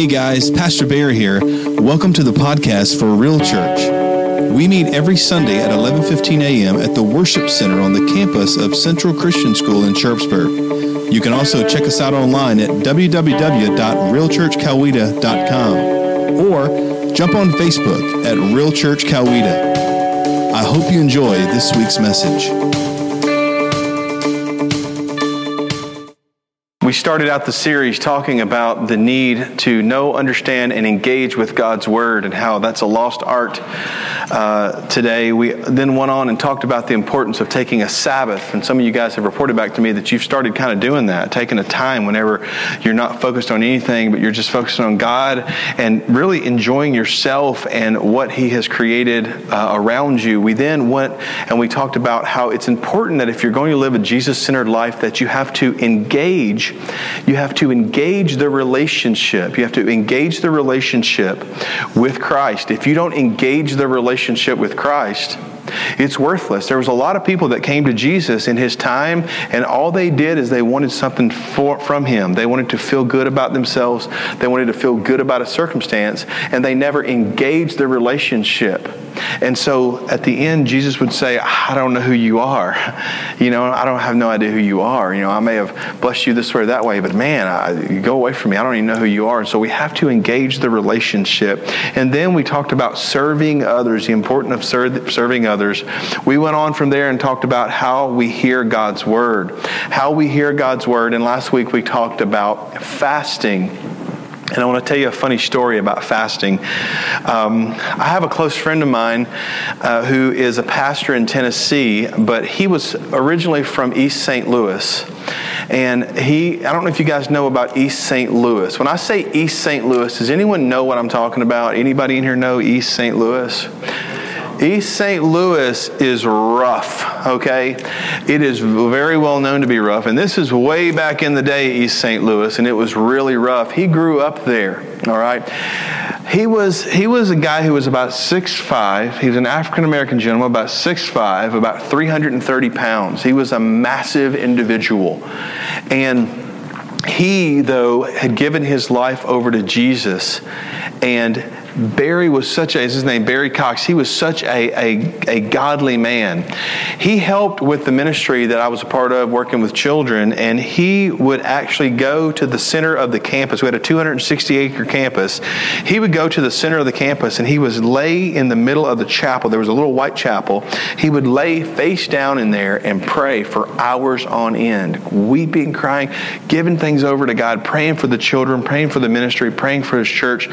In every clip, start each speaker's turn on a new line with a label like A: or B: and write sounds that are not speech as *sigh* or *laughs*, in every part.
A: Hey guys, Pastor Bear here. Welcome to the podcast for Real Church. We meet every Sunday at 11:15 a.m. at the Worship Center on the campus of Central Christian School in Sharpsburg. You can also check us out online at www.realchurchcoweta.com or jump on Facebook at Real Church Coweta. I hope you enjoy this week's message. We started out the series talking about the need to know, understand, and engage with God's Word and how that's a lost art uh, today. We then went on and talked about the importance of taking a Sabbath. And some of you guys have reported back to me that you've started kind of doing that, taking a time whenever you're not focused on anything, but you're just focused on God and really enjoying yourself and what He has created uh, around you. We then went and we talked about how it's important that if you're going to live a Jesus centered life, that you have to engage you have to engage the relationship. You have to engage the relationship with Christ. If you don't engage the relationship with Christ, it's worthless. There was a lot of people that came to Jesus in his time, and all they did is they wanted something for, from him. They wanted to feel good about themselves, they wanted to feel good about a circumstance, and they never engaged the relationship. And so at the end, Jesus would say, I don't know who you are. *laughs* You know, I don't have no idea who you are. You know, I may have blessed you this way or that way, but man, I, go away from me. I don't even know who you are. And so we have to engage the relationship. And then we talked about serving others, the importance of ser- serving others. We went on from there and talked about how we hear God's word, how we hear God's word. And last week we talked about fasting and I want to tell you a funny story about fasting. Um, I have a close friend of mine uh, who is a pastor in Tennessee, but he was originally from East St. Louis. And he, I don't know if you guys know about East St. Louis. When I say East St. Louis, does anyone know what I'm talking about? Anybody in here know East St. Louis? East St. Louis is rough, okay? It is very well known to be rough. And this is way back in the day, East St. Louis, and it was really rough. He grew up there, all right? He was, he was a guy who was about 6'5. He was an African American gentleman, about 6'5, about 330 pounds. He was a massive individual. And he, though, had given his life over to Jesus and Barry was such a, his name Barry Cox, he was such a, a, a, godly man. He helped with the ministry that I was a part of working with children, and he would actually go to the center of the campus. We had a 260 acre campus. He would go to the center of the campus and he was lay in the middle of the chapel. There was a little white chapel. He would lay face down in there and pray for hours on end, weeping, crying, giving things over to God, praying for the children, praying for the ministry, praying for his church.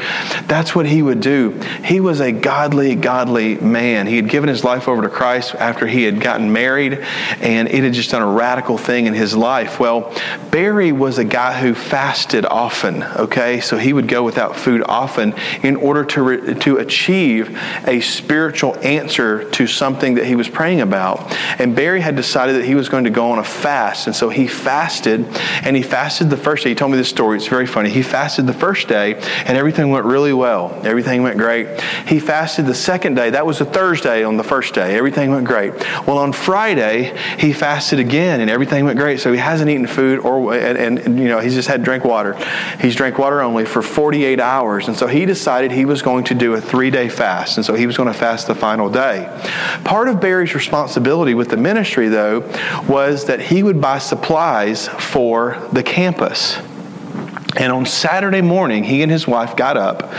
A: That's what he would do. He was a godly, godly man. He had given his life over to Christ after he had gotten married, and it had just done a radical thing in his life. Well, Barry was a guy who fasted often, okay? So he would go without food often in order to, re- to achieve a spiritual answer to something that he was praying about. And Barry had decided that he was going to go on a fast, and so he fasted, and he fasted the first day. He told me this story. It's very funny. He fasted the first day, and everything went really well. Everything Everything went great. He fasted the second day. That was a Thursday on the first day. Everything went great. Well, on Friday, he fasted again and everything went great. So he hasn't eaten food or, and, and you know, he's just had drink water. He's drank water only for 48 hours. And so he decided he was going to do a three day fast. And so he was going to fast the final day. Part of Barry's responsibility with the ministry, though, was that he would buy supplies for the campus. And on Saturday morning, he and his wife got up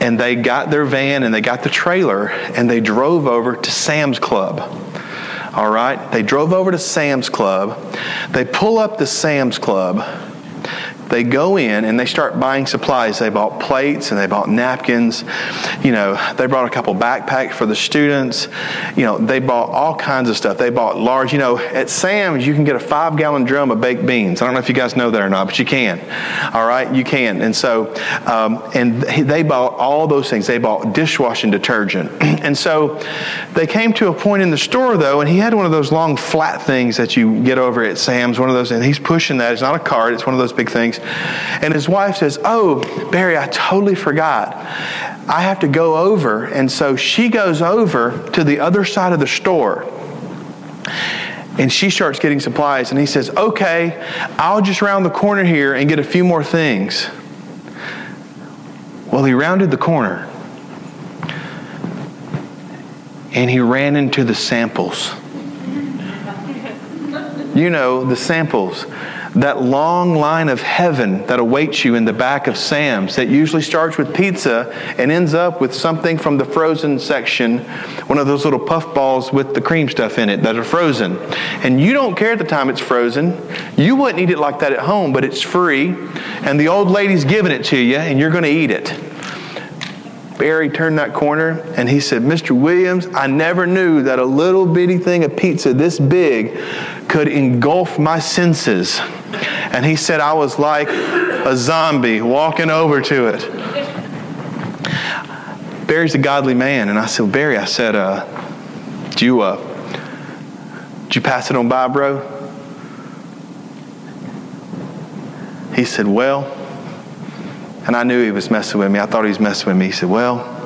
A: and they got their van and they got the trailer and they drove over to Sam's Club. All right? They drove over to Sam's Club. They pull up to Sam's Club they go in and they start buying supplies. They bought plates and they bought napkins. You know, they brought a couple backpacks for the students. You know, they bought all kinds of stuff. They bought large, you know, at Sam's you can get a five gallon drum of baked beans. I don't know if you guys know that or not, but you can. All right, you can. And so, um, and they bought all those things. They bought dishwashing detergent. *clears throat* and so they came to a point in the store though, and he had one of those long flat things that you get over at Sam's, one of those, and he's pushing that. It's not a cart, it's one of those big things. And his wife says, Oh, Barry, I totally forgot. I have to go over. And so she goes over to the other side of the store. And she starts getting supplies. And he says, Okay, I'll just round the corner here and get a few more things. Well, he rounded the corner and he ran into the samples. You know, the samples that long line of heaven that awaits you in the back of Sam's that usually starts with pizza and ends up with something from the frozen section, one of those little puff balls with the cream stuff in it that are frozen. And you don't care at the time it's frozen. You wouldn't eat it like that at home, but it's free. And the old lady's giving it to you, and you're going to eat it. Barry turned that corner and he said, Mr. Williams, I never knew that a little bitty thing of pizza this big could engulf my senses. And he said, I was like a zombie walking over to it. Barry's a godly man. And I said, Barry, I said, uh, did you, uh, did you pass it on by, bro? He said, Well, and I knew he was messing with me. I thought he was messing with me. He said, Well,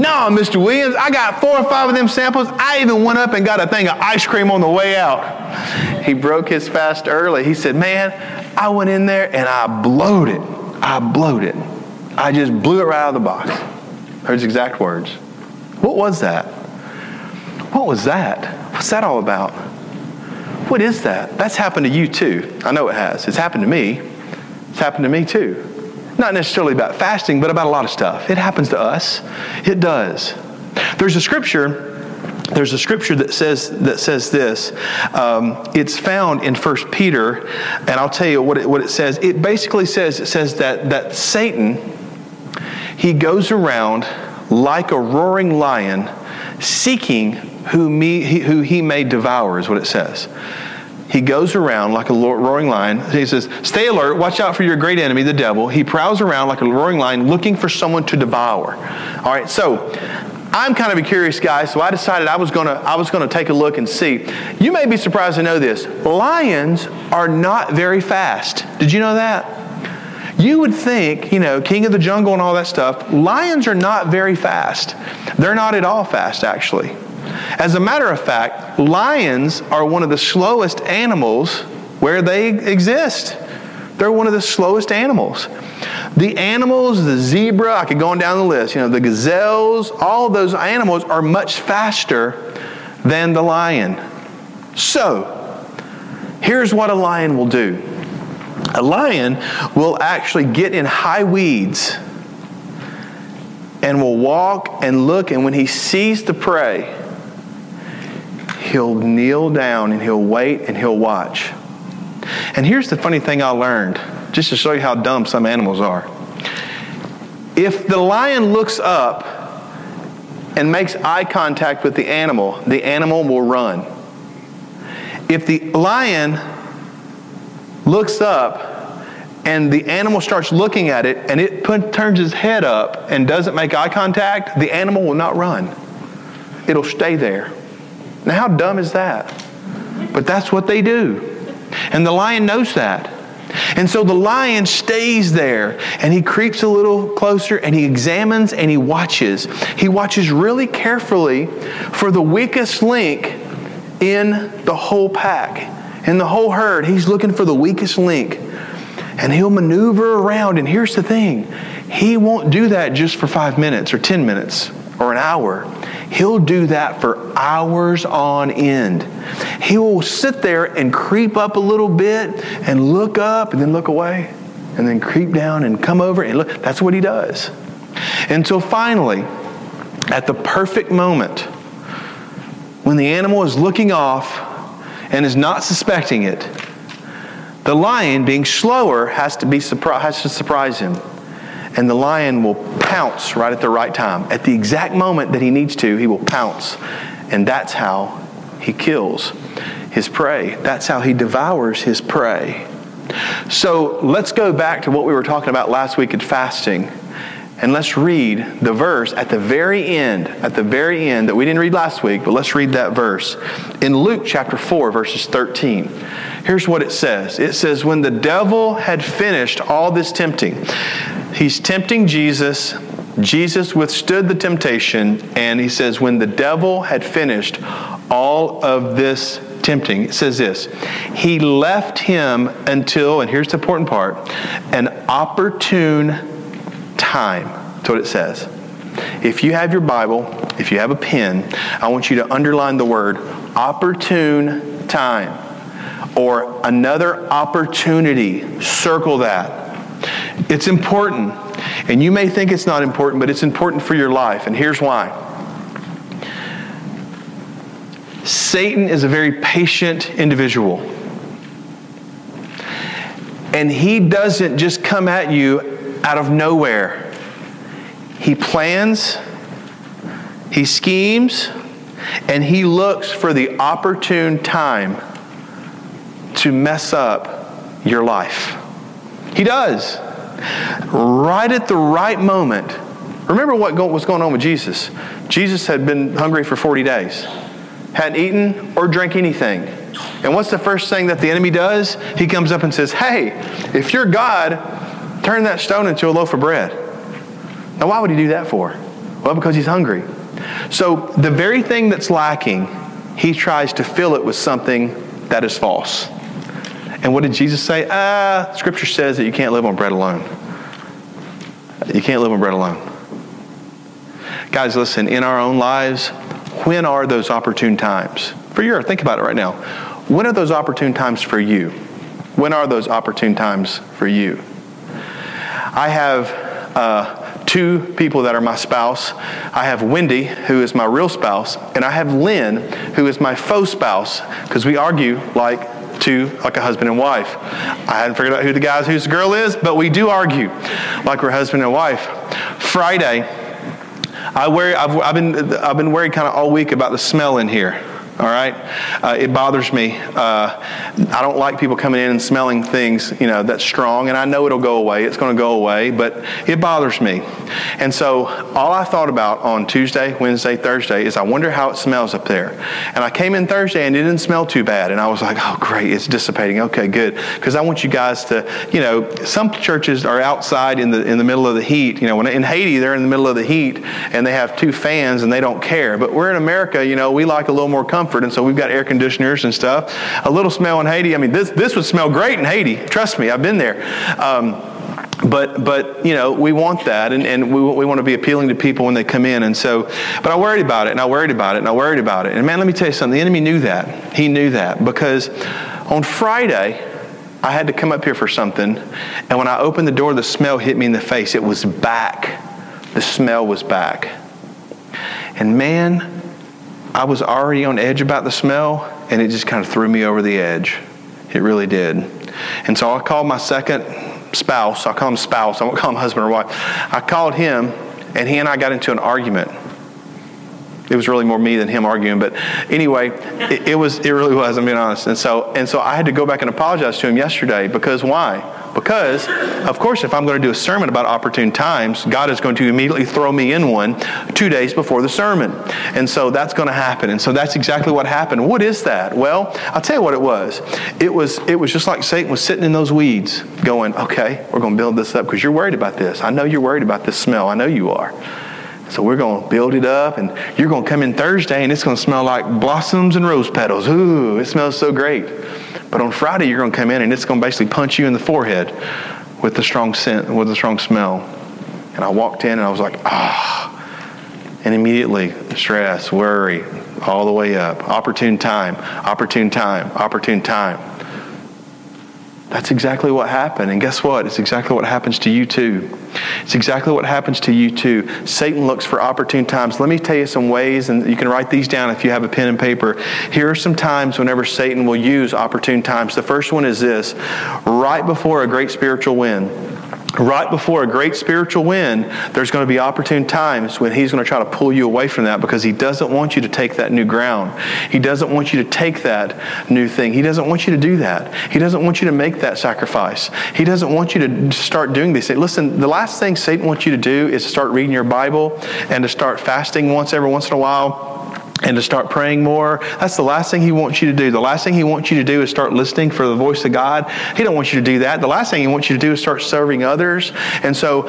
A: no, Mr. Williams, I got four or five of them samples. I even went up and got a thing of ice cream on the way out. He broke his fast early. He said, Man, I went in there and I blowed it. I blowed it. I just blew it right out of the box. Heard his exact words. What was that? What was that? What's that all about? What is that? That's happened to you too. I know it has. It's happened to me. It's happened to me too. Not necessarily about fasting, but about a lot of stuff. It happens to us. It does. There's a scripture there's a scripture that says that says this. Um, it's found in First Peter, and I'll tell you what it, what it says. It basically says it says that that Satan he goes around like a roaring lion, seeking who me who he may devour. Is what it says. He goes around like a roaring lion. He says, Stay alert, watch out for your great enemy, the devil. He prowls around like a roaring lion looking for someone to devour. All right, so I'm kind of a curious guy, so I decided I was going to I was to take a look and see. You may be surprised to know this. Lions are not very fast. Did you know that? You would think, you know, king of the jungle and all that stuff, lions are not very fast. They're not at all fast actually. As a matter of fact, lions are one of the slowest animals where they exist. They're one of the slowest animals. The animals, the zebra, I could go on down the list, you know, the gazelles, all those animals are much faster than the lion. So, here's what a lion will do a lion will actually get in high weeds and will walk and look, and when he sees the prey, he'll kneel down and he'll wait and he'll watch. And here's the funny thing I learned, just to show you how dumb some animals are. If the lion looks up and makes eye contact with the animal, the animal will run. If the lion looks up and the animal starts looking at it and it put, turns its head up and doesn't make eye contact, the animal will not run. It'll stay there. Now, how dumb is that? But that's what they do. And the lion knows that. And so the lion stays there and he creeps a little closer and he examines and he watches. He watches really carefully for the weakest link in the whole pack, in the whole herd. He's looking for the weakest link and he'll maneuver around. And here's the thing he won't do that just for five minutes or 10 minutes or an hour. He'll do that for hours on end. He will sit there and creep up a little bit and look up and then look away and then creep down and come over and look. That's what he does. Until finally, at the perfect moment, when the animal is looking off and is not suspecting it, the lion, being slower, has to, be surpri- has to surprise him and the lion will pounce right at the right time. At the exact moment that he needs to, he will pounce. And that's how he kills his prey. That's how he devours his prey. So let's go back to what we were talking about last week at fasting. And let's read the verse at the very end, at the very end that we didn't read last week, but let's read that verse. In Luke chapter 4, verses 13, here's what it says It says, When the devil had finished all this tempting, He's tempting Jesus. Jesus withstood the temptation, and he says, When the devil had finished all of this tempting. It says this He left him until, and here's the important part, an opportune time. That's what it says. If you have your Bible, if you have a pen, I want you to underline the word opportune time or another opportunity. Circle that. It's important. And you may think it's not important, but it's important for your life. And here's why. Satan is a very patient individual. And he doesn't just come at you out of nowhere. He plans, he schemes, and he looks for the opportune time to mess up your life. He does. Right at the right moment. Remember what was going on with Jesus? Jesus had been hungry for 40 days, hadn't eaten or drank anything. And what's the first thing that the enemy does? He comes up and says, Hey, if you're God, turn that stone into a loaf of bread. Now, why would he do that for? Well, because he's hungry. So, the very thing that's lacking, he tries to fill it with something that is false. And what did Jesus say? Ah, Scripture says that you can't live on bread alone. You can't live on bread alone. Guys, listen, in our own lives, when are those opportune times? For your, think about it right now. When are those opportune times for you? When are those opportune times for you? I have uh, two people that are my spouse. I have Wendy, who is my real spouse, and I have Lynn, who is my faux spouse, because we argue like to like a husband and wife. I hadn't figured out who the guy is, guys, whose girl is, but we do argue like we're husband and wife. Friday, I I've, I've been, I've been worried kind of all week about the smell in here all right? Uh, it bothers me. Uh, I don't like people coming in and smelling things, you know, that's strong, and I know it'll go away. It's going to go away, but it bothers me. And so all I thought about on Tuesday, Wednesday, Thursday is I wonder how it smells up there. And I came in Thursday and it didn't smell too bad, and I was like, oh, great, it's dissipating. Okay, good. Because I want you guys to, you know, some churches are outside in the, in the middle of the heat. You know, when in Haiti, they're in the middle of the heat, and they have two fans, and they don't care. But we're in America, you know, we like a little more comfort comfort. And so we've got air conditioners and stuff. A little smell in Haiti. I mean, this, this would smell great in Haiti. Trust me, I've been there. Um, but but you know we want that and, and we, we want to be appealing to people when they come in and so but i worried about it and i worried about it and i worried about it and man let me tell you something the enemy knew that he knew that because on friday i had to come up here for something and when i opened the door the smell hit me in the face it was back the smell was back and man I was already on edge about the smell, and it just kind of threw me over the edge. It really did. And so I called my second spouse. I call him spouse. I won't call him husband or wife. I called him, and he and I got into an argument. It was really more me than him arguing, but anyway, it, it was. It really was. I'm being honest. And so, and so I had to go back and apologize to him yesterday because why? Because, of course, if I'm going to do a sermon about opportune times, God is going to immediately throw me in one two days before the sermon. And so that's going to happen. And so that's exactly what happened. What is that? Well, I'll tell you what it was. It was it was just like Satan was sitting in those weeds going, okay, we're going to build this up because you're worried about this. I know you're worried about this smell. I know you are. So we're going to build it up, and you're going to come in Thursday, and it's going to smell like blossoms and rose petals. Ooh, it smells so great. But on Friday, you're going to come in and it's going to basically punch you in the forehead with the strong scent, with the strong smell. And I walked in and I was like, ah. And immediately, stress, worry, all the way up. Opportune time, opportune time, opportune time. That's exactly what happened. And guess what? It's exactly what happens to you too. It's exactly what happens to you too. Satan looks for opportune times. Let me tell you some ways, and you can write these down if you have a pen and paper. Here are some times whenever Satan will use opportune times. The first one is this right before a great spiritual win right before a great spiritual win, there's going to be opportune times when he's going to try to pull you away from that because he doesn't want you to take that new ground. He doesn't want you to take that new thing. He doesn't want you to do that. He doesn't want you to make that sacrifice. He doesn't want you to start doing these things. Listen, the last thing Satan wants you to do is start reading your Bible and to start fasting once every once in a while and to start praying more. That's the last thing he wants you to do. The last thing he wants you to do is start listening for the voice of God. He don't want you to do that. The last thing he wants you to do is start serving others. And so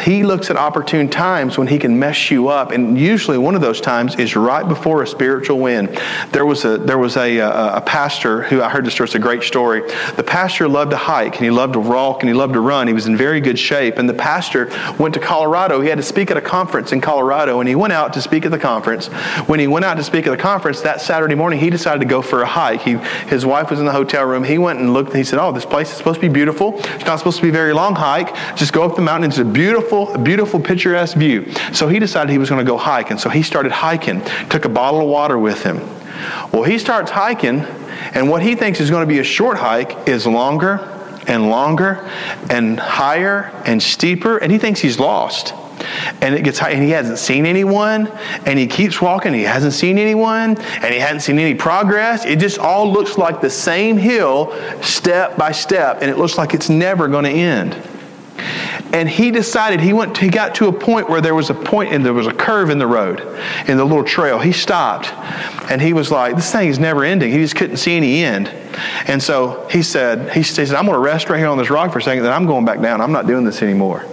A: he looks at opportune times when he can mess you up. And usually one of those times is right before a spiritual win. There was a there was a, a, a pastor who I heard this story. It's a great story. The pastor loved to hike and he loved to walk and he loved to run. He was in very good shape. And the pastor went to Colorado. He had to speak at a conference in Colorado, and he went out to speak at the conference. When he went out to speak at the conference that Saturday morning, he decided to go for a hike. He, his wife was in the hotel room. He went and looked. And he said, "Oh, this place is supposed to be beautiful. It's not supposed to be a very long hike. Just go up the mountain. It's a beautiful, beautiful, picturesque view." So he decided he was going to go hike, and so he started hiking. Took a bottle of water with him. Well, he starts hiking, and what he thinks is going to be a short hike is longer and longer and higher and steeper, and he thinks he's lost and it gets high, and he hasn't seen anyone, and he keeps walking, he hasn't seen anyone, and he hasn't seen any progress. It just all looks like the same hill, step by step, and it looks like it's never going to end. And he decided he went. He got to a point where there was a point and there was a curve in the road, in the little trail. He stopped, and he was like, "This thing is never ending." He just couldn't see any end. And so he said, "He said, I'm going to rest right here on this rock for a second. Then I'm going back down. I'm not doing this anymore."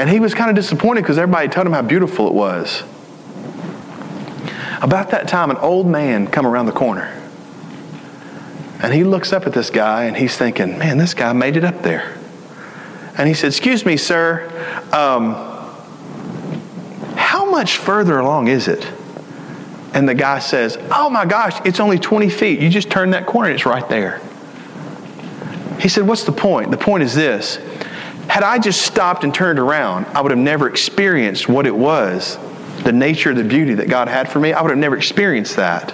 A: And he was kind of disappointed because everybody told him how beautiful it was. About that time, an old man come around the corner. And he looks up at this guy and he's thinking, man, this guy made it up there. And he said, excuse me, sir, um, how much further along is it? And the guy says, oh my gosh, it's only 20 feet. You just turn that corner and it's right there. He said, what's the point? The point is this had I just stopped and turned around, I would have never experienced what it was, the nature, of the beauty that God had for me. I would have never experienced that.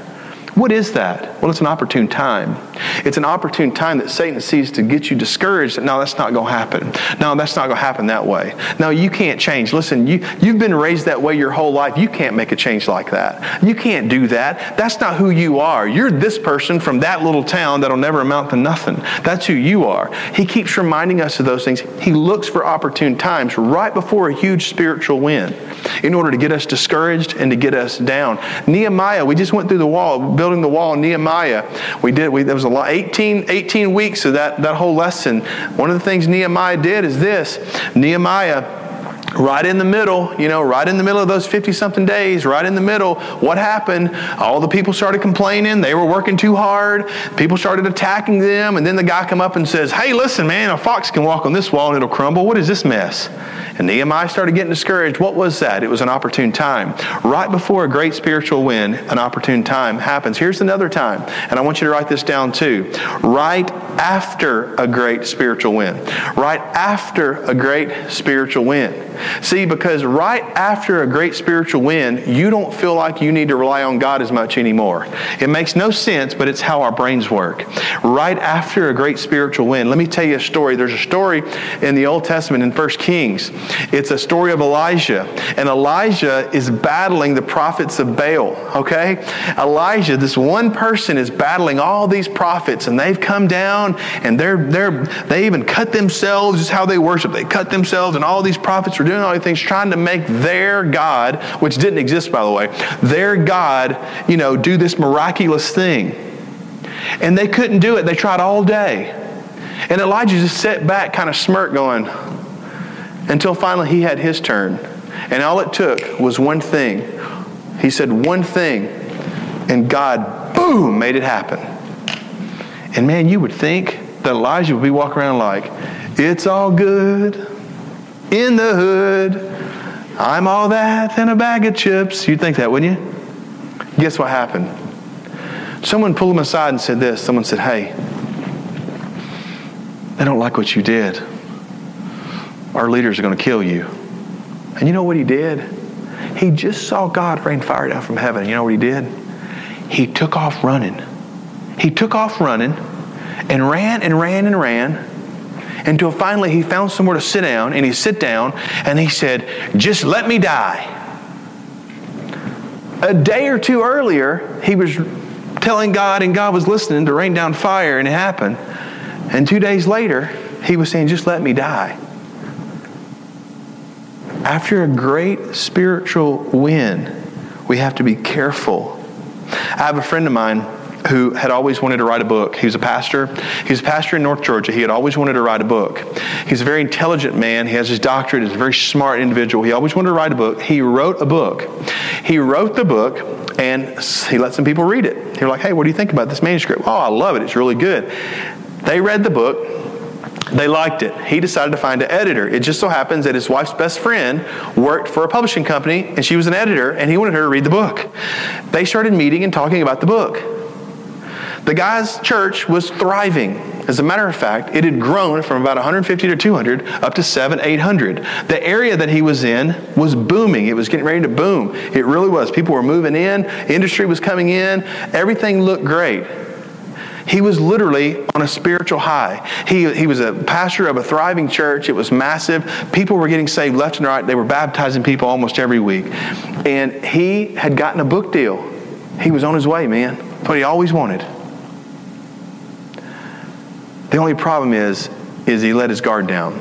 A: What is that? Well, it's an opportune time. It's an opportune time that Satan sees to get you discouraged. No, that's not going to happen. No, that's not going to happen that way. No, you can't change. Listen, you, you've been raised that way your whole life. You can't make a change like that. You can't do that. That's not who you are. You're this person from that little town that'll never amount to nothing. That's who you are. He keeps reminding us of those things. He looks for opportune times right before a huge spiritual win in order to get us discouraged and to get us down. Nehemiah, we just went through the wall, building the wall. Nehemiah, we did. We, there was a lot, 18, 18 weeks of that, that whole lesson. One of the things Nehemiah did is this Nehemiah right in the middle, you know, right in the middle of those 50 something days, right in the middle, what happened? All the people started complaining. They were working too hard. People started attacking them. And then the guy come up and says, Hey, listen, man, a fox can walk on this wall and it'll crumble. What is this mess? And Nehemiah started getting discouraged. What was that? It was an opportune time. Right before a great spiritual win, an opportune time happens. Here's another time, and I want you to write this down too. Right after a great spiritual win. Right after a great spiritual win. See, because right after a great spiritual win, you don't feel like you need to rely on God as much anymore. It makes no sense, but it's how our brains work. Right after a great spiritual win, let me tell you a story. There's a story in the Old Testament in 1 Kings. It's a story of Elijah. And Elijah is battling the prophets of Baal, okay? Elijah, this one person, is battling all these prophets, and they've come down and they're, they're, they even cut themselves, is how they worship. They cut themselves, and all these prophets are doing all these things, trying to make their God, which didn't exist, by the way, their God, you know, do this miraculous thing. And they couldn't do it. They tried all day. And Elijah just sat back, kind of smirk, going, until finally he had his turn. And all it took was one thing. He said one thing, and God, boom, made it happen. And man, you would think that Elijah would be walking around like, it's all good in the hood. I'm all that and a bag of chips. You'd think that, wouldn't you? Guess what happened? Someone pulled him aside and said this. Someone said, Hey, they don't like what you did our leaders are going to kill you. And you know what he did? He just saw God rain fire down from heaven. You know what he did? He took off running. He took off running and ran and ran and ran until finally he found somewhere to sit down and he sit down and he said, Just let me die. A day or two earlier, he was telling God and God was listening to rain down fire and it happened. And two days later, he was saying, Just let me die. After a great spiritual win, we have to be careful I have a friend of mine who had always wanted to write a book. He was a pastor. He was a pastor in North Georgia. He had always wanted to write a book. He's a very intelligent man. He has his doctorate. He's a very smart individual. He always wanted to write a book. He wrote a book. He wrote the book and he let some people read it. They were like, hey, what do you think about this manuscript? Oh, I love it. It's really good. They read the book. They liked it. He decided to find an editor. It just so happens that his wife's best friend worked for a publishing company and she was an editor and he wanted her to read the book. They started meeting and talking about the book. The guy's church was thriving. As a matter of fact, it had grown from about 150 to 200 up to 7, 800. The area that he was in was booming. It was getting ready to boom. It really was. People were moving in, industry was coming in, everything looked great. He was literally on a spiritual high. He, he was a pastor of a thriving church. It was massive. People were getting saved left and right. They were baptizing people almost every week. And he had gotten a book deal. He was on his way, man. What he always wanted. The only problem is, is he let his guard down.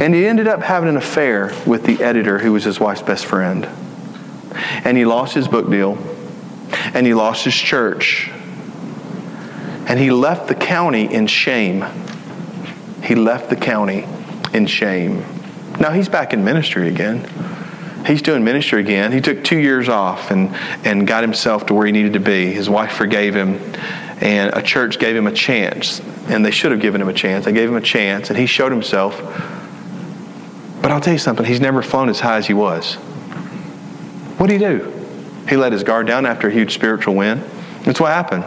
A: And he ended up having an affair with the editor who was his wife's best friend. And he lost his book deal. And he lost his church. And he left the county in shame. He left the county in shame. Now he's back in ministry again. He's doing ministry again. He took two years off and, and got himself to where he needed to be. His wife forgave him, and a church gave him a chance and they should have given him a chance. They gave him a chance, and he showed himself. But I'll tell you something, he's never flown as high as he was. What did he do? He let his guard down after a huge spiritual win. That's what happened.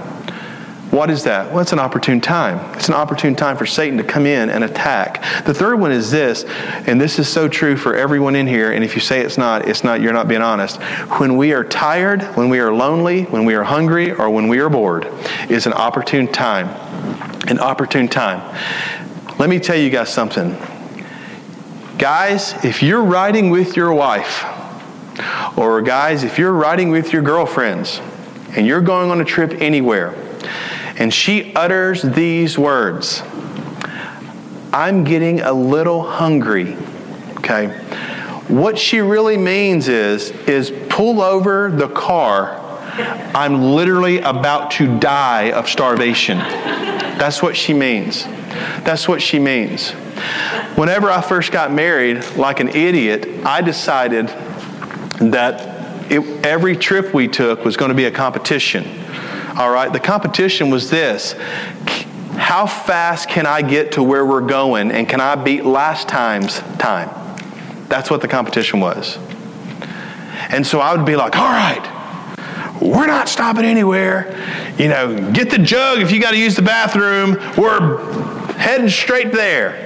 A: What is that? Well, it's an opportune time. It's an opportune time for Satan to come in and attack. The third one is this, and this is so true for everyone in here, and if you say it's not, it's not, you're not being honest. When we are tired, when we are lonely, when we are hungry, or when we are bored, is an opportune time an opportune time. Let me tell you guys something. Guys, if you're riding with your wife, or guys, if you're riding with your girlfriends, and you're going on a trip anywhere, and she utters these words, I'm getting a little hungry. Okay? What she really means is is pull over the car. I'm literally about to die of starvation. That's what she means. That's what she means. Whenever I first got married, like an idiot, I decided that it, every trip we took was going to be a competition. All right? The competition was this how fast can I get to where we're going, and can I beat last time's time? That's what the competition was. And so I would be like, all right, we're not stopping anywhere. You know, get the jug if you got to use the bathroom. We're heading straight there.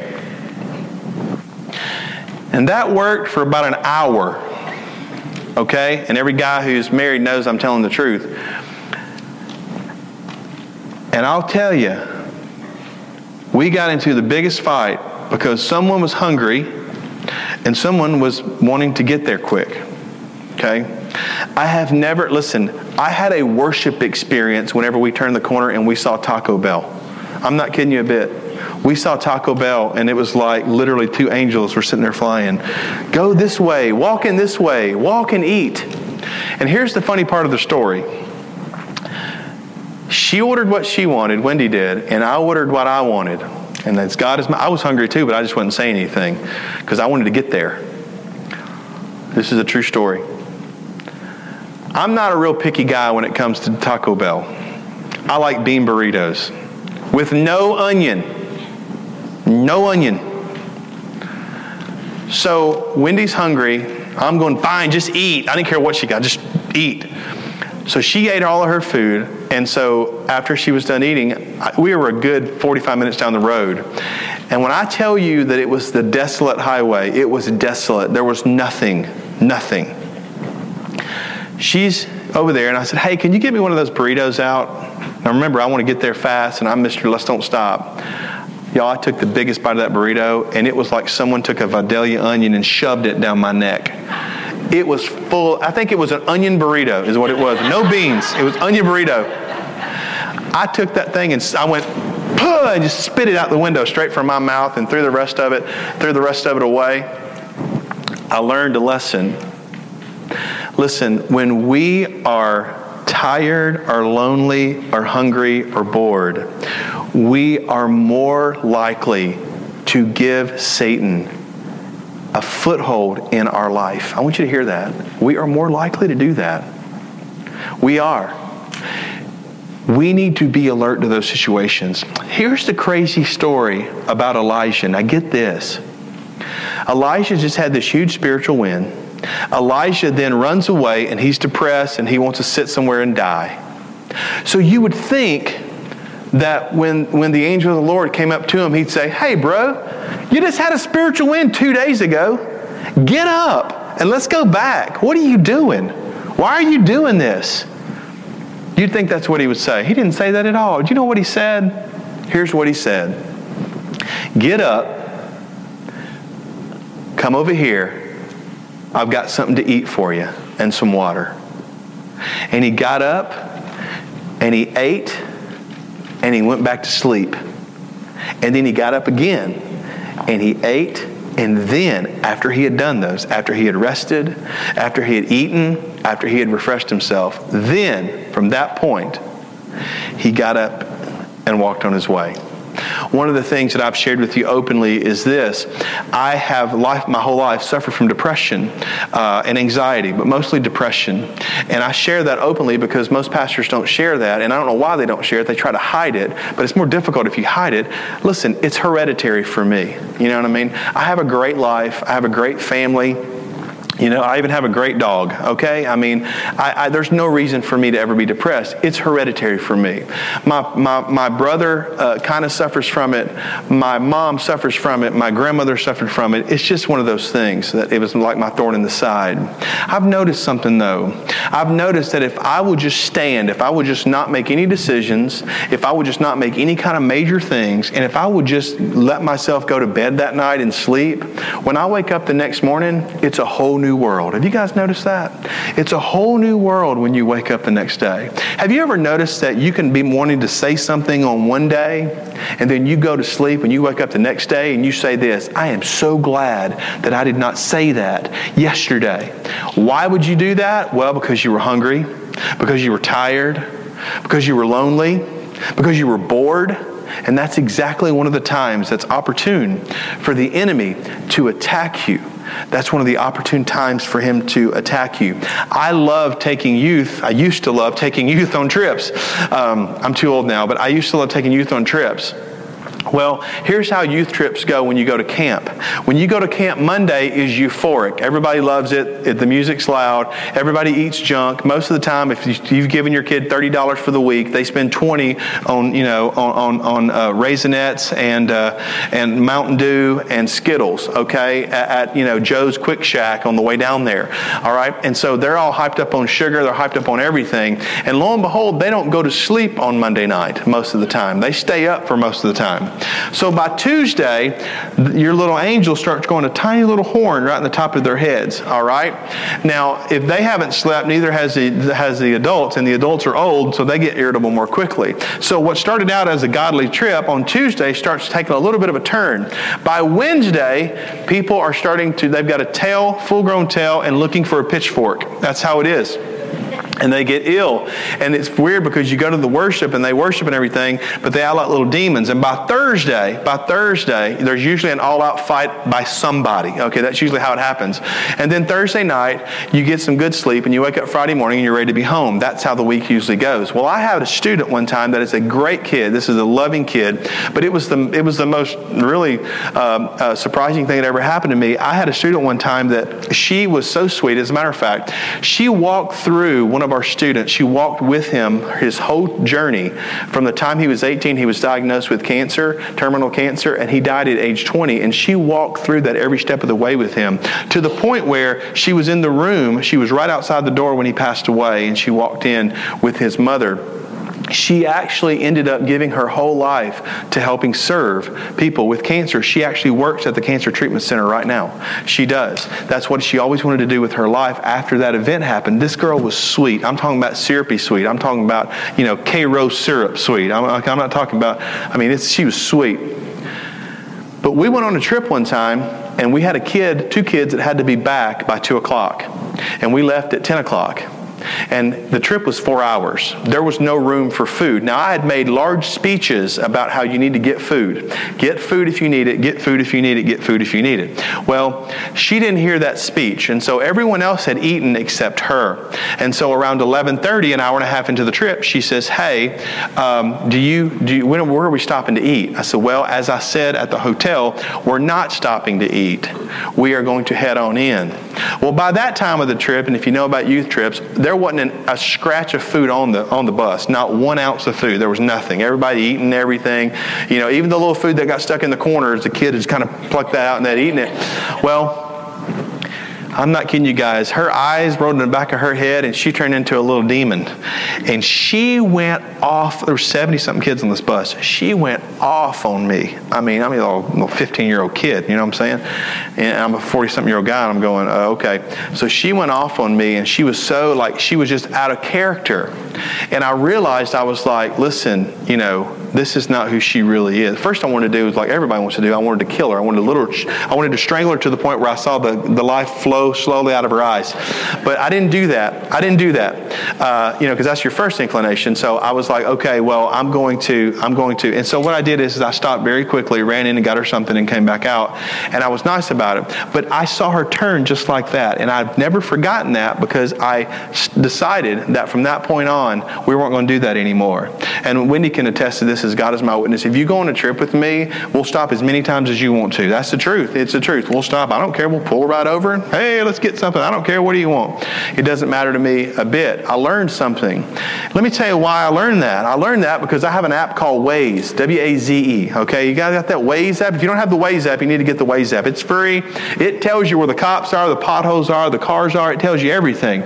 A: And that worked for about an hour. Okay? And every guy who's married knows I'm telling the truth. And I'll tell you, we got into the biggest fight because someone was hungry and someone was wanting to get there quick. Okay? I have never, listen, I had a worship experience whenever we turned the corner and we saw Taco Bell. I'm not kidding you a bit. We saw Taco Bell and it was like literally two angels were sitting there flying. Go this way, walk in this way, walk and eat. And here's the funny part of the story. She ordered what she wanted, Wendy did, and I ordered what I wanted. And as God is my, I was hungry too, but I just wasn't saying anything because I wanted to get there. This is a true story. I'm not a real picky guy when it comes to Taco Bell. I like bean burritos with no onion. No onion. So Wendy's hungry. I'm going, fine, just eat. I didn't care what she got, just eat. So she ate all of her food. And so after she was done eating, we were a good 45 minutes down the road. And when I tell you that it was the desolate highway, it was desolate. There was nothing, nothing she's over there, and I said, Hey, can you get me one of those burritos out? Now remember, I want to get there fast, and I'm Mr. Let's Don't Stop. Y'all, I took the biggest bite of that burrito, and it was like someone took a Vidalia onion and shoved it down my neck. It was full, I think it was an onion burrito, is what it was. No beans, it was onion burrito. I took that thing and I went, and just spit it out the window straight from my mouth and threw the rest of it, threw the rest of it away. I learned a lesson Listen, when we are tired or lonely or hungry or bored, we are more likely to give Satan a foothold in our life. I want you to hear that. We are more likely to do that. We are. We need to be alert to those situations. Here's the crazy story about Elijah. Now, get this Elijah just had this huge spiritual win. Elijah then runs away and he's depressed and he wants to sit somewhere and die. So you would think that when, when the angel of the Lord came up to him, he'd say, Hey, bro, you just had a spiritual win two days ago. Get up and let's go back. What are you doing? Why are you doing this? You'd think that's what he would say. He didn't say that at all. Do you know what he said? Here's what he said Get up, come over here. I've got something to eat for you and some water. And he got up and he ate and he went back to sleep. And then he got up again and he ate. And then, after he had done those, after he had rested, after he had eaten, after he had refreshed himself, then from that point, he got up and walked on his way. One of the things that I've shared with you openly is this I have life, my whole life suffered from depression uh, and anxiety, but mostly depression. And I share that openly because most pastors don't share that. And I don't know why they don't share it. They try to hide it, but it's more difficult if you hide it. Listen, it's hereditary for me. You know what I mean? I have a great life, I have a great family. You know, I even have a great dog, okay? I mean, I, I, there's no reason for me to ever be depressed. It's hereditary for me. My, my, my brother uh, kind of suffers from it. My mom suffers from it. My grandmother suffered from it. It's just one of those things that it was like my thorn in the side. I've noticed something, though. I've noticed that if I would just stand, if I would just not make any decisions, if I would just not make any kind of major things, and if I would just let myself go to bed that night and sleep, when I wake up the next morning, it's a whole new new world. Have you guys noticed that? It's a whole new world when you wake up the next day. Have you ever noticed that you can be wanting to say something on one day and then you go to sleep and you wake up the next day and you say this I am so glad that I did not say that yesterday. Why would you do that? Well, because you were hungry, because you were tired, because you were lonely, because you were bored. And that's exactly one of the times that's opportune for the enemy to attack you that's one of the opportune times for him to attack you. I love taking youth. I used to love taking *laughs* youth on trips. Um, I'm too old now, but I used to love taking youth on trips. Well, here's how youth trips go when you go to camp. When you go to camp, Monday is euphoric. Everybody loves it. The music's loud. Everybody eats junk. Most of the time, if you've given your kid thirty dollars for the week, they spend twenty on you know on on, on uh, Raisinets and uh, and Mountain Dew and Skittles. Okay, at, at, you know Joe's Quick Shack on the way down there. All right, and so they're all hyped up on sugar. They're hyped up on everything. And lo and behold, they don't go to sleep on Monday night most of the time. They stay up for most of the time. So by Tuesday, your little angel starts going a tiny little horn right in the top of their heads. All right. Now, if they haven't slept, neither has the has the adults, and the adults are old, so they get irritable more quickly. So what started out as a godly trip on Tuesday starts taking a little bit of a turn. By Wednesday, people are starting to. They've got a tail, full-grown tail, and looking for a pitchfork. That's how it is and they get ill. And it's weird because you go to the worship and they worship and everything, but they act like little demons. And by Thursday, by Thursday, there's usually an all-out fight by somebody. Okay, that's usually how it happens. And then Thursday night, you get some good sleep and you wake up Friday morning and you're ready to be home. That's how the week usually goes. Well, I had a student one time that is a great kid. This is a loving kid, but it was the it was the most really um, uh, surprising thing that ever happened to me. I had a student one time that she was so sweet. As a matter of fact, she walked through one of our students, she walked with him his whole journey. From the time he was 18, he was diagnosed with cancer, terminal cancer, and he died at age 20. And she walked through that every step of the way with him to the point where she was in the room. She was right outside the door when he passed away, and she walked in with his mother she actually ended up giving her whole life to helping serve people with cancer. She actually works at the Cancer Treatment Center right now. She does. That's what she always wanted to do with her life after that event happened. This girl was sweet. I'm talking about syrupy sweet. I'm talking about, you know, Karo syrup sweet. I'm, I'm not talking about, I mean, she was sweet. But we went on a trip one time and we had a kid, two kids that had to be back by 2 o'clock. And we left at 10 o'clock. And the trip was four hours. There was no room for food. Now, I had made large speeches about how you need to get food. Get food if you need it, get food if you need it, get food if you need it. Well, she didn't hear that speech, and so everyone else had eaten except her. And so around 11:30, an hour and a half into the trip, she says, "Hey, um, do you do you, when, where are we stopping to eat?" I said, "Well, as I said at the hotel, we're not stopping to eat. We are going to head on in." Well, by that time of the trip, and if you know about youth trips, there wasn't an, a scratch of food on the on the bus. Not one ounce of food. There was nothing. Everybody eating everything. You know, even the little food that got stuck in the corners, the kid just kind of plucked that out and that eating it. Well, I'm not kidding you guys. Her eyes rolled in the back of her head and she turned into a little demon. And she went off. There were 70 something kids on this bus. She went off on me. I mean, I'm a little 15 year old kid, you know what I'm saying? And I'm a 40 something year old guy and I'm going, uh, okay. So she went off on me and she was so like, she was just out of character. And I realized I was like, listen, you know, this is not who she really is. First, I wanted to do was like everybody wants to do. I wanted to kill her. I wanted to literally, I wanted to strangle her to the point where I saw the, the life flow slowly out of her eyes. But I didn't do that. I didn't do that. Uh, you know, because that's your first inclination. So I was like, okay, well, I'm going to, I'm going to. And so what I did is, is I stopped very quickly, ran in and got her something, and came back out. And I was nice about it. But I saw her turn just like that, and I've never forgotten that because I decided that from that point on, we weren't going to do that anymore. And Wendy can attest to this this as God is my witness. If you go on a trip with me, we'll stop as many times as you want to. That's the truth. It's the truth. We'll stop. I don't care. We'll pull right over. And, hey, let's get something. I don't care. What do you want? It doesn't matter to me a bit. I learned something. Let me tell you why I learned that. I learned that because I have an app called Waze, W A Z E. Okay, you guys got that Waze app? If you don't have the Waze app, you need to get the Waze app. It's free. It tells you where the cops are, the potholes are, the cars are. It tells you everything.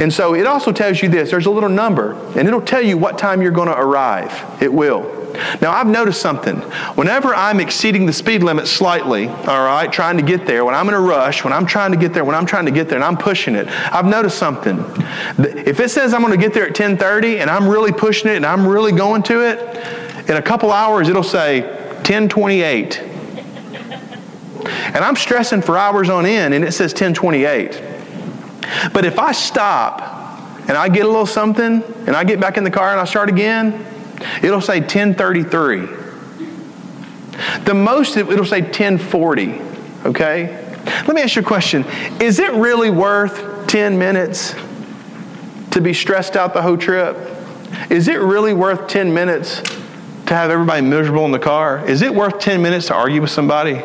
A: And so it also tells you this there's a little number, and it'll tell you what time you're going to arrive. It will. Now, I've noticed something. Whenever I'm exceeding the speed limit slightly, all right, trying to get there, when I'm in a rush, when I'm trying to get there, when I'm trying to get there and I'm pushing it, I've noticed something. If it says I'm going to get there at 10:30 and I'm really pushing it and I'm really going to it, in a couple hours it'll say 1028. And I'm stressing for hours on end and it says 1028. But if I stop and I get a little something and I get back in the car and I start again, It'll say 1033. The most, it'll say 1040. Okay? Let me ask you a question. Is it really worth 10 minutes to be stressed out the whole trip? Is it really worth 10 minutes to have everybody miserable in the car? Is it worth 10 minutes to argue with somebody?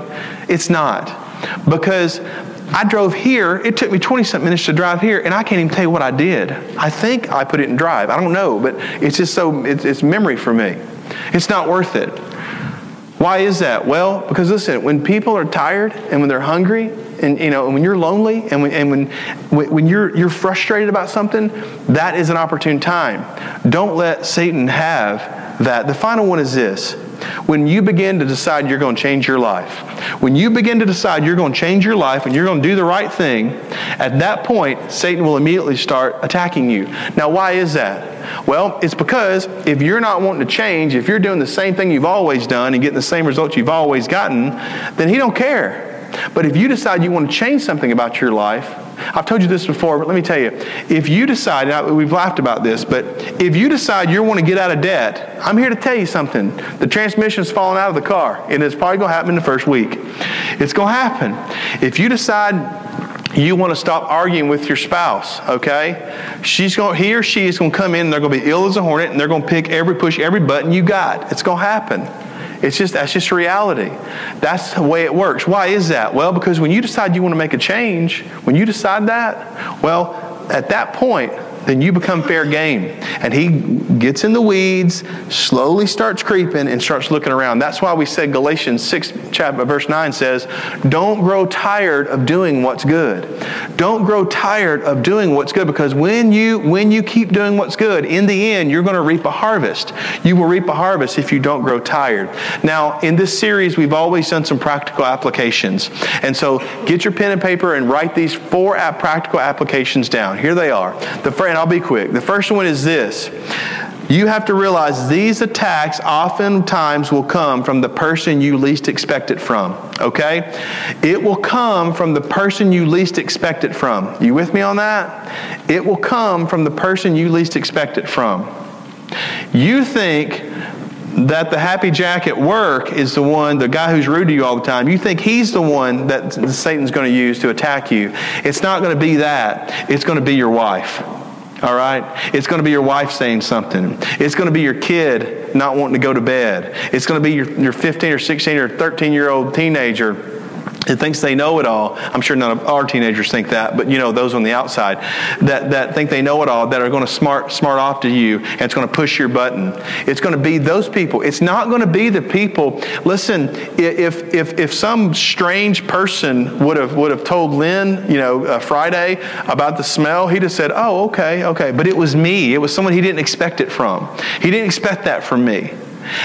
A: It's not. Because I drove here. It took me 20 something minutes to drive here, and I can't even tell you what I did. I think I put it in drive. I don't know, but it's just so, it's, it's memory for me. It's not worth it. Why is that? Well, because listen, when people are tired and when they're hungry, and you know, and when you're lonely and when, and when, when you're, you're frustrated about something, that is an opportune time. Don't let Satan have that. The final one is this when you begin to decide you're going to change your life, when you begin to decide you're going to change your life and you're going to do the right thing, at that point, Satan will immediately start attacking you. Now, why is that? Well, it's because if you're not wanting to change, if you're doing the same thing you've always done and getting the same results you've always gotten, then he don't care. But if you decide you want to change something about your life, I've told you this before, but let me tell you. If you decide, now we've laughed about this, but if you decide you want to get out of debt, I'm here to tell you something. The transmission's falling out of the car, and it's probably going to happen in the first week. It's going to happen. If you decide you want to stop arguing with your spouse, okay? She's going, he or she is going to come in and they're going to be ill as a hornet and they're going to pick every, push every button you got. It's going to happen. It's just that's just reality. That's the way it works. Why is that? Well, because when you decide you want to make a change, when you decide that, well, at that point, then you become fair game. And he gets in the weeds, slowly starts creeping, and starts looking around. That's why we said Galatians 6, chapter, verse 9 says, Don't grow tired of doing what's good. Don't grow tired of doing what's good because when you, when you keep doing what's good, in the end, you're going to reap a harvest. You will reap a harvest if you don't grow tired. Now, in this series, we've always done some practical applications. And so get your pen and paper and write these four practical applications down. Here they are. The first and I'll be quick. The first one is this you have to realize these attacks oftentimes will come from the person you least expect it from, okay? It will come from the person you least expect it from. You with me on that? It will come from the person you least expect it from. You think that the happy jack at work is the one, the guy who's rude to you all the time, you think he's the one that Satan's going to use to attack you. It's not going to be that. It's going to be your wife. All right? It's going to be your wife saying something. It's going to be your kid not wanting to go to bed. It's going to be your, your 15 or 16 or 13 year old teenager that thinks they know it all. I'm sure none of our teenagers think that, but you know, those on the outside that, that think they know it all, that are going to smart, smart off to you, and it's going to push your button. It's going to be those people. It's not going to be the people. Listen, if, if, if some strange person would have, would have told Lynn, you know, uh, Friday about the smell, he'd have said, oh, okay, okay. But it was me. It was someone he didn't expect it from. He didn't expect that from me.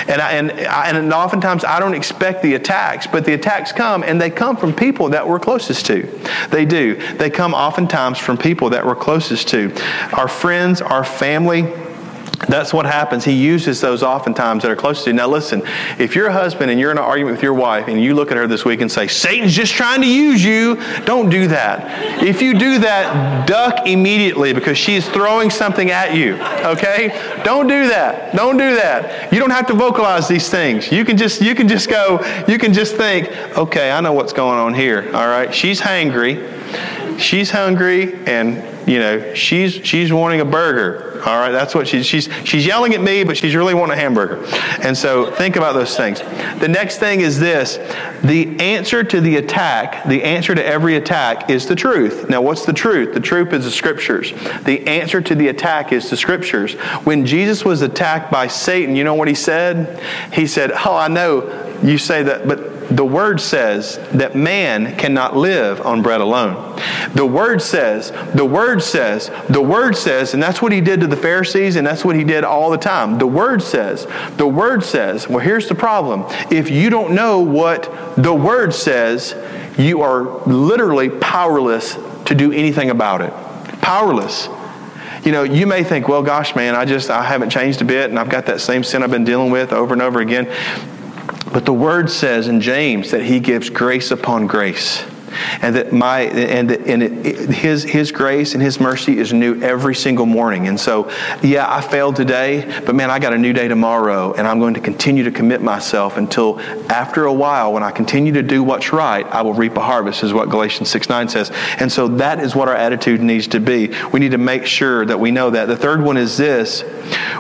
A: And, I, and, I, and oftentimes I don't expect the attacks, but the attacks come, and they come from people that we're closest to. They do. They come oftentimes from people that we're closest to. Our friends, our family, that's what happens. He uses those oftentimes that are close to you. Now, listen, if you're a husband and you're in an argument with your wife and you look at her this week and say, Satan's just trying to use you, don't do that. If you do that, duck immediately because she's throwing something at you, okay? Don't do that. Don't do that. You don't have to vocalize these things. You can just, you can just go, you can just think, okay, I know what's going on here, all right? She's hangry. She's hungry and you know, she's she's wanting a burger. All right, that's what she's she's she's yelling at me, but she's really wanting a hamburger. And so think about those things. The next thing is this: the answer to the attack, the answer to every attack is the truth. Now, what's the truth? The truth is the scriptures. The answer to the attack is the scriptures. When Jesus was attacked by Satan, you know what he said? He said, "Oh, I know you say that, but the Word says that man cannot live on bread alone. The Word says, the Word says, the Word says, and that's what he did to the Pharisees, and that's what he did all the time. The Word says, the Word says. Well, here's the problem. If you don't know what the Word says, you are literally powerless to do anything about it. Powerless you know, you may think, well, gosh, man, I just, I haven't changed a bit and I've got that same sin I've been dealing with over and over again. But the word says in James that he gives grace upon grace and that my and, and it, his his grace and his mercy is new every single morning. And so yeah i failed today but man i got a new day tomorrow and i'm going to continue to commit myself until after a while when i continue to do what's right i will reap a harvest is what galatians 6 9 says. And so that is what our attitude needs to be. We need to make sure that we know that. The third one is this.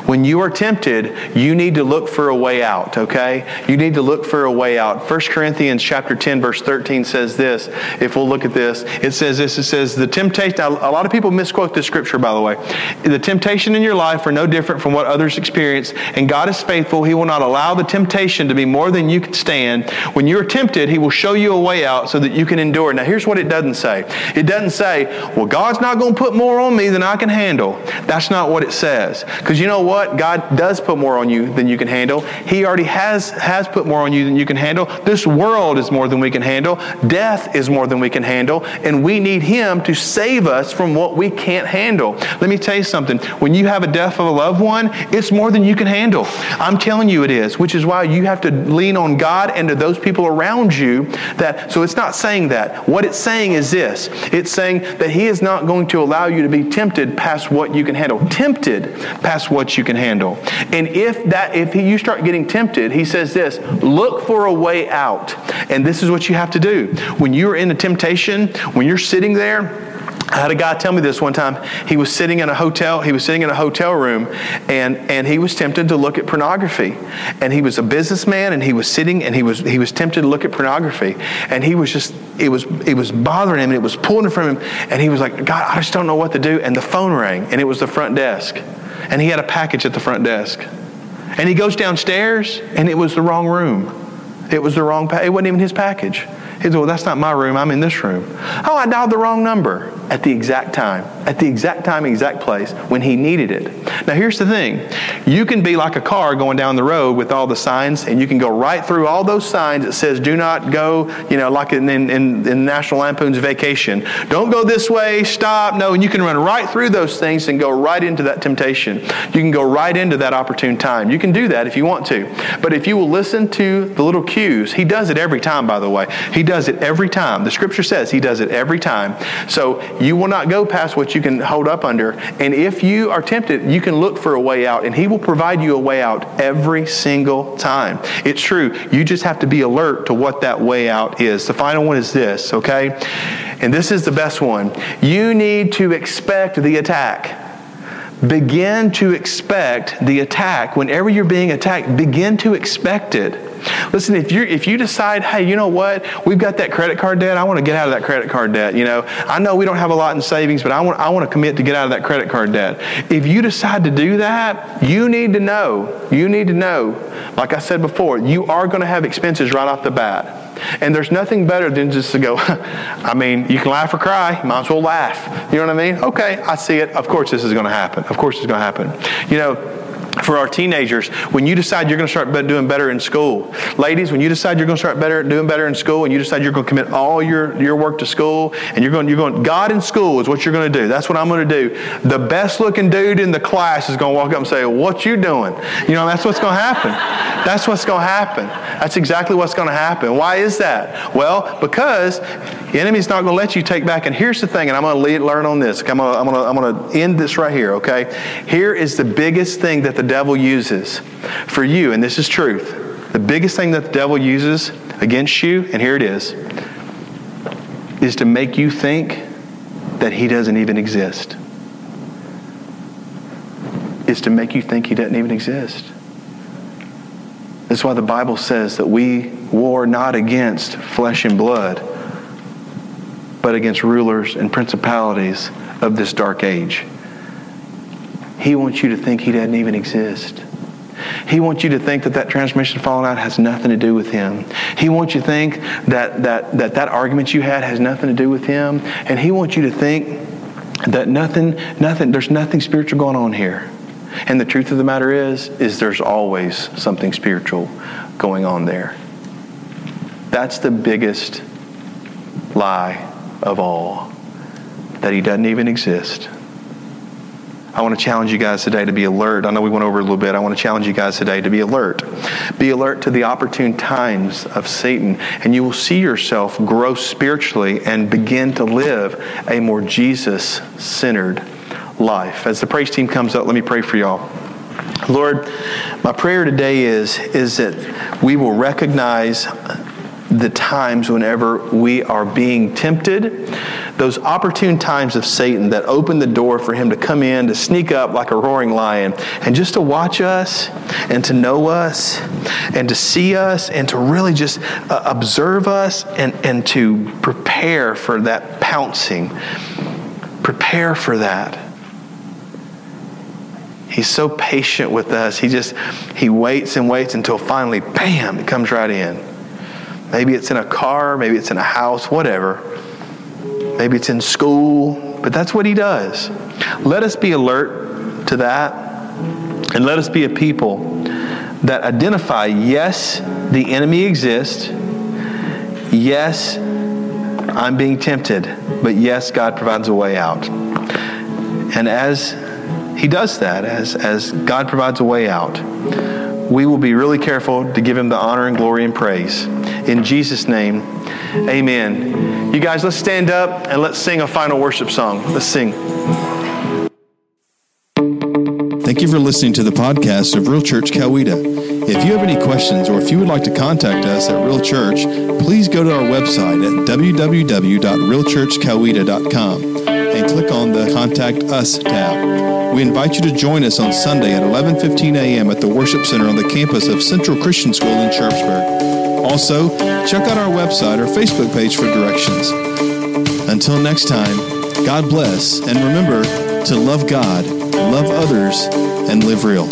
A: When you are tempted you need to look for a way out okay? You need to look for a way out. 1 corinthians chapter 10 verse 13 says this if we'll look at this, it says this it says, the temptation, a lot of people misquote this scripture, by the way. The temptation in your life are no different from what others experience, and God is faithful. He will not allow the temptation to be more than you can stand. When you're tempted, He will show you a way out so that you can endure. Now, here's what it doesn't say it doesn't say, well, God's not going to put more on me than I can handle. That's not what it says. Because you know what? God does put more on you than you can handle. He already has, has put more on you than you can handle. This world is more than we can handle. Death is more than we can handle, and we need Him to save us from what we can't handle. Let me tell you something. When you have a death of a loved one, it's more than you can handle. I'm telling you it is, which is why you have to lean on God and to those people around you that so it's not saying that. What it's saying is this. It's saying that He is not going to allow you to be tempted past what you can handle. Tempted past what you can handle. And if that if you start getting tempted, he says this, look for a way out. And this is what you have to do. When you're in a temptation, when you're sitting there, I had a guy tell me this one time. He was sitting in a hotel. He was sitting in a hotel room, and and he was tempted to look at pornography. And he was a businessman, and he was sitting, and he was he was tempted to look at pornography. And he was just it was it was bothering him, and it was pulling from him. And he was like, God, I just don't know what to do. And the phone rang, and it was the front desk, and he had a package at the front desk. And he goes downstairs, and it was the wrong room. It was the wrong. Pa- it wasn't even his package. He said, Well, that's not my room. I'm in this room. Oh, I dialed the wrong number. at the exact time, at the exact time, exact place when he needed it. Now, here's the thing you can be like a car going down the road with all the signs, and you can go right through all those signs that says, do not go, you know, like in, in, in National Lampoon's vacation. Don't go this way, stop. No, and you can run right through those things and go right into that temptation. You can go right into that opportune time. You can do that if you want to. But if you will listen to the little cues, he does it every time, by the way. He does it every time. The scripture says he does it every time. So you will not go past what you can hold up under. And if you are tempted, you can look for a way out, and He will provide you a way out every single time. It's true. You just have to be alert to what that way out is. The final one is this, okay? And this is the best one. You need to expect the attack. Begin to expect the attack. Whenever you're being attacked, begin to expect it. Listen, if you if you decide, hey, you know what, we've got that credit card debt. I want to get out of that credit card debt. You know, I know we don't have a lot in savings, but I want I want to commit to get out of that credit card debt. If you decide to do that, you need to know. You need to know. Like I said before, you are going to have expenses right off the bat. And there's nothing better than just to go, *laughs* I mean, you can laugh or cry. Might as well laugh. You know what I mean? Okay, I see it. Of course this is going to happen. Of course it's going to happen. You know, for our teenagers, when you decide you're going to start doing better in school, ladies, when you decide you're going to start better doing better in school, and you decide you're going to commit all your, your work to school, and you're going you're going God in school is what you're going to do. That's what I'm going to do. The best looking dude in the class is going to walk up and say, "What you doing?" You know, that's what's going to happen. That's what's going to happen. That's exactly what's going to happen. Why is that? Well, because the enemy's not going to let you take back. And here's the thing, and I'm going to learn on this. I'm going, to, I'm, going to, I'm going to end this right here. Okay, here is the biggest thing that the devil uses for you, and this is truth. The biggest thing that the devil uses against you, and here it is, is to make you think that he doesn't even exist. Is to make you think he doesn't even exist. That's why the Bible says that we war not against flesh and blood, but against rulers and principalities of this dark age. He wants you to think he doesn't even exist. He wants you to think that that transmission falling out has nothing to do with him. He wants you to think that that, that that argument you had has nothing to do with him. And he wants you to think that nothing, nothing, there's nothing spiritual going on here. And the truth of the matter is, is there's always something spiritual going on there. That's the biggest lie of all, that he doesn't even exist. I want to challenge you guys today to be alert. I know we went over a little bit. I want to challenge you guys today to be alert. Be alert to the opportune times of Satan, and you will see yourself grow spiritually and begin to live a more Jesus centered life. As the praise team comes up, let me pray for y'all. Lord, my prayer today is, is that we will recognize the times whenever we are being tempted, those opportune times of Satan that open the door for him to come in, to sneak up like a roaring lion, and just to watch us and to know us and to see us and to really just uh, observe us and, and to prepare for that pouncing. Prepare for that. He's so patient with us. He just, he waits and waits until finally, bam, it comes right in. Maybe it's in a car, maybe it's in a house, whatever. Maybe it's in school, but that's what he does. Let us be alert to that, and let us be a people that identify yes, the enemy exists. Yes, I'm being tempted, but yes, God provides a way out. And as he does that, as, as God provides a way out, we will be really careful to give him the honor and glory and praise. In Jesus' name, amen. You guys, let's stand up and let's sing a final worship song. Let's sing.
B: Thank you for listening to the podcast of Real Church Coweta. If you have any questions or if you would like to contact us at Real Church, please go to our website at www.realchurchcoweta.com and click on the Contact Us tab. We invite you to join us on Sunday at 11:15 a.m. at the Worship Center on the campus of Central Christian School in Sharpsburg. Also, check out our website or Facebook page for directions. Until next time, God bless and remember to love God, love others, and live real.